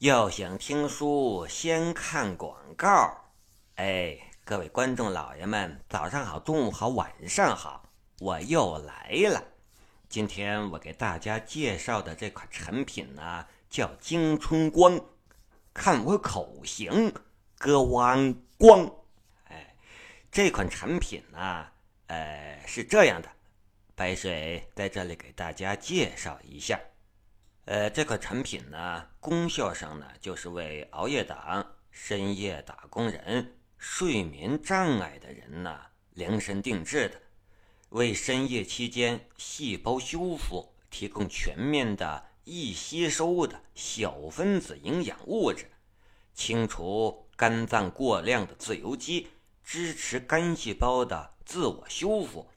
要想听书，先看广告。哎，各位观众老爷们，早上好，中午好，晚上好，我又来了。今天我给大家介绍的这款产品呢，叫京春光。看我口型，哥汪光。哎，这款产品呢，呃，是这样的，白水在这里给大家介绍一下。呃，这款产品呢，功效上呢，就是为熬夜党、深夜打工人、睡眠障碍的人呢量身定制的，为深夜期间细胞修复提供全面的易吸收的小分子营养物质，清除肝脏过量的自由基，支持肝细胞的自我修复。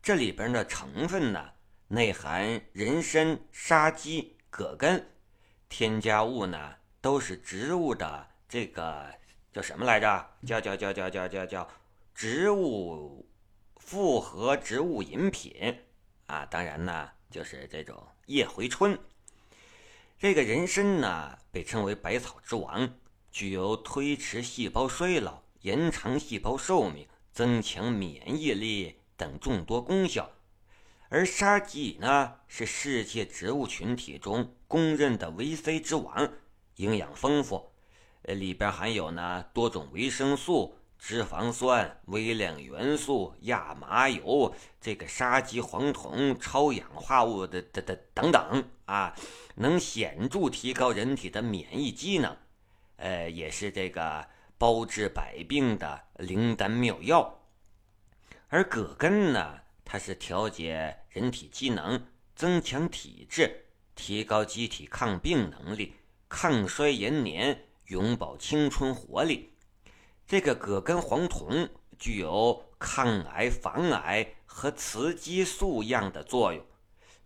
这里边的成分呢？内含人参、沙棘、葛根，添加物呢都是植物的这个叫什么来着？叫叫叫叫叫叫叫植物复合植物饮品啊！当然呢，就是这种叶回春。这个人参呢被称为百草之王，具有推迟细胞衰老、延长细胞寿命、增强免疫力等众多功效。而沙棘呢，是世界植物群体中公认的维 C 之王，营养丰富，呃，里边含有呢多种维生素、脂肪酸、微量元素、亚麻油、这个沙棘黄酮、超氧化物的的的等等啊，能显著提高人体的免疫机能，呃，也是这个包治百病的灵丹妙药。而葛根呢？它是调节人体机能、增强体质、提高机体抗病能力、抗衰延年、永葆青春活力。这个葛根黄酮具有抗癌、防癌和雌激素样的作用，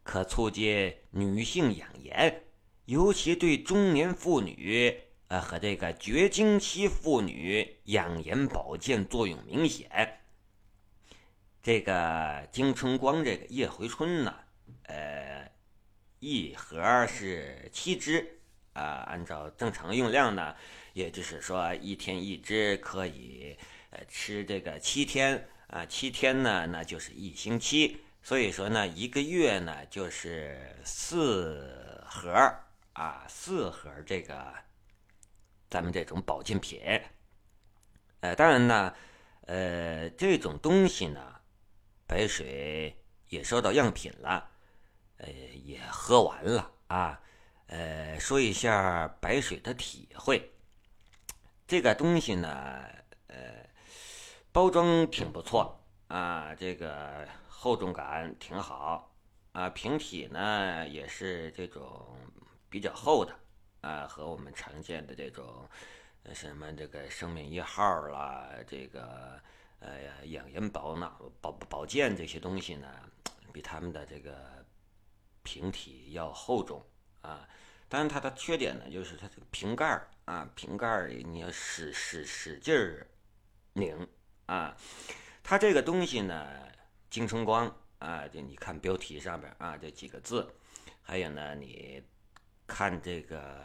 可促进女性养颜，尤其对中年妇女呃和这个绝经期妇女养颜保健作用明显。这个京春光这个叶回春呢，呃，一盒是七支啊，按照正常用量呢，也就是说一天一支可以呃吃这个七天啊，七天呢那就是一星期，所以说呢一个月呢就是四盒啊，四盒这个咱们这种保健品，呃，当然呢，呃，这种东西呢。白水也收到样品了，呃，也喝完了啊，呃，说一下白水的体会。这个东西呢，呃，包装挺不错啊，这个厚重感挺好啊，瓶体呢也是这种比较厚的啊，和我们常见的这种什么这个生命一号啦，这个。呃，养颜保脑、保保健这些东西呢，比他们的这个瓶体要厚重啊。但是它的缺点呢，就是它这个瓶盖啊，瓶盖你要使使使劲儿拧啊。它这个东西呢，金春光啊，就你看标题上边啊这几个字，还有呢，你看这个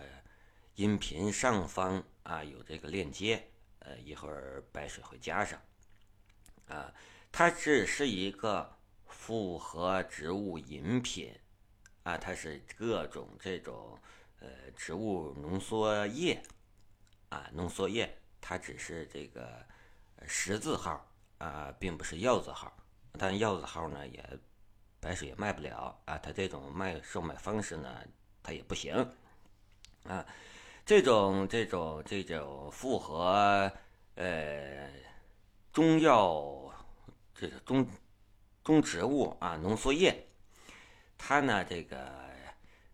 音频上方啊有这个链接，呃，一会儿白水会加上。啊，它只是一个复合植物饮品，啊，它是各种这种呃植物浓缩液，啊，浓缩液，它只是这个十字号啊，并不是药字号，但药字号呢也白水也卖不了啊，它这种卖售卖方式呢，它也不行，啊，这种这种这种复合呃中药。这个中中植物啊，浓缩液，它呢，这个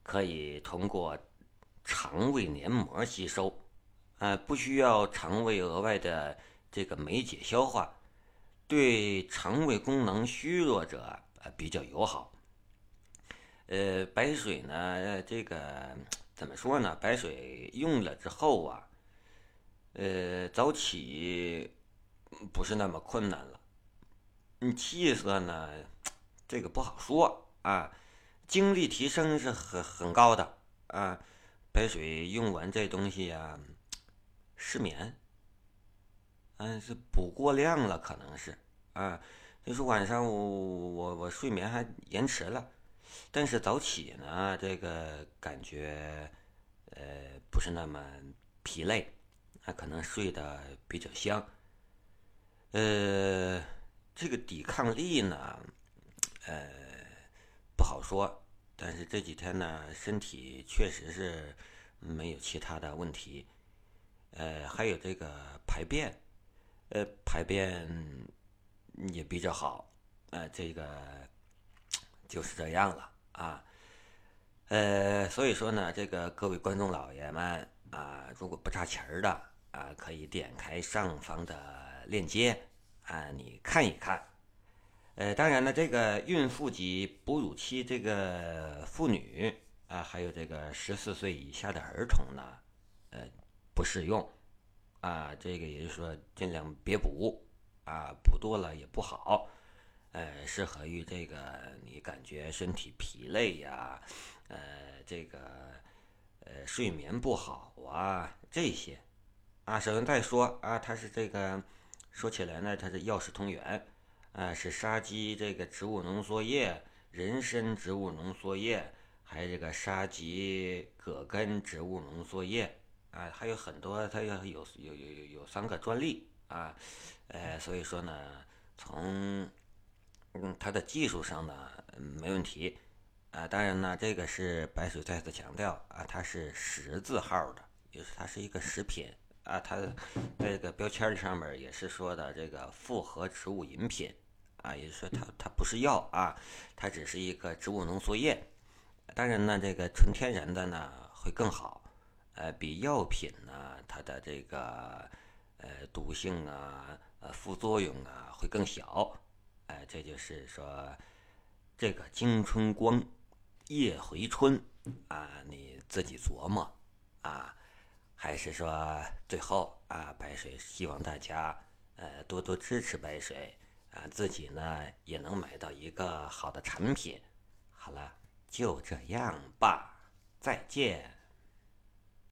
可以通过肠胃黏膜吸收，啊，不需要肠胃额外的这个酶解消化，对肠胃功能虚弱者啊比较友好。呃，白水呢，这个怎么说呢？白水用了之后啊，呃，早起不是那么困难了。你气色呢？这个不好说啊。精力提升是很很高的啊。白水用完这东西呀，失眠，嗯，是补过量了，可能是啊，就是晚上我我我睡眠还延迟了，但是早起呢，这个感觉呃不是那么疲累，还可能睡得比较香，呃，这个抵抗力呢，呃，不好说。但是这几天呢，身体确实是没有其他的问题，呃，还有这个排便，呃，排便也比较好，呃，这个就是这样了啊，呃，所以说呢，这个各位观众老爷们啊，如果不差钱儿的啊，可以点开上方的链接啊，你看一看。呃，当然了，这个孕妇及哺乳期这个妇女啊，还有这个十四岁以下的儿童呢，呃，不适用啊。这个也就是说，尽量别补啊，补多了也不好。呃，适合于这个你感觉身体疲累呀，呃，这个呃睡眠不好啊这些啊。首先再说啊，它是这个说起来呢，它是药食同源。啊，是沙棘这个植物浓缩液、人参植物浓缩液，还有这个沙棘葛根植物浓缩液啊，还有很多，它要有有有有有三个专利啊，呃，所以说呢，从嗯它的技术上呢没问题啊，当然呢，这个是白水再次强调啊，它是十字号的，就是它是一个食品啊，它在这个标签上面也是说的这个复合植物饮品。啊，也就是说，它它不是药啊，它只是一个植物浓缩液。当然呢，这个纯天然的呢会更好，呃，比药品呢它的这个呃毒性啊、呃副作用啊会更小。哎，这就是说，这个金春光夜回春啊，你自己琢磨啊，还是说最后啊，白水希望大家呃多多支持白水。啊，自己呢也能买到一个好的产品。好了，就这样吧，再见。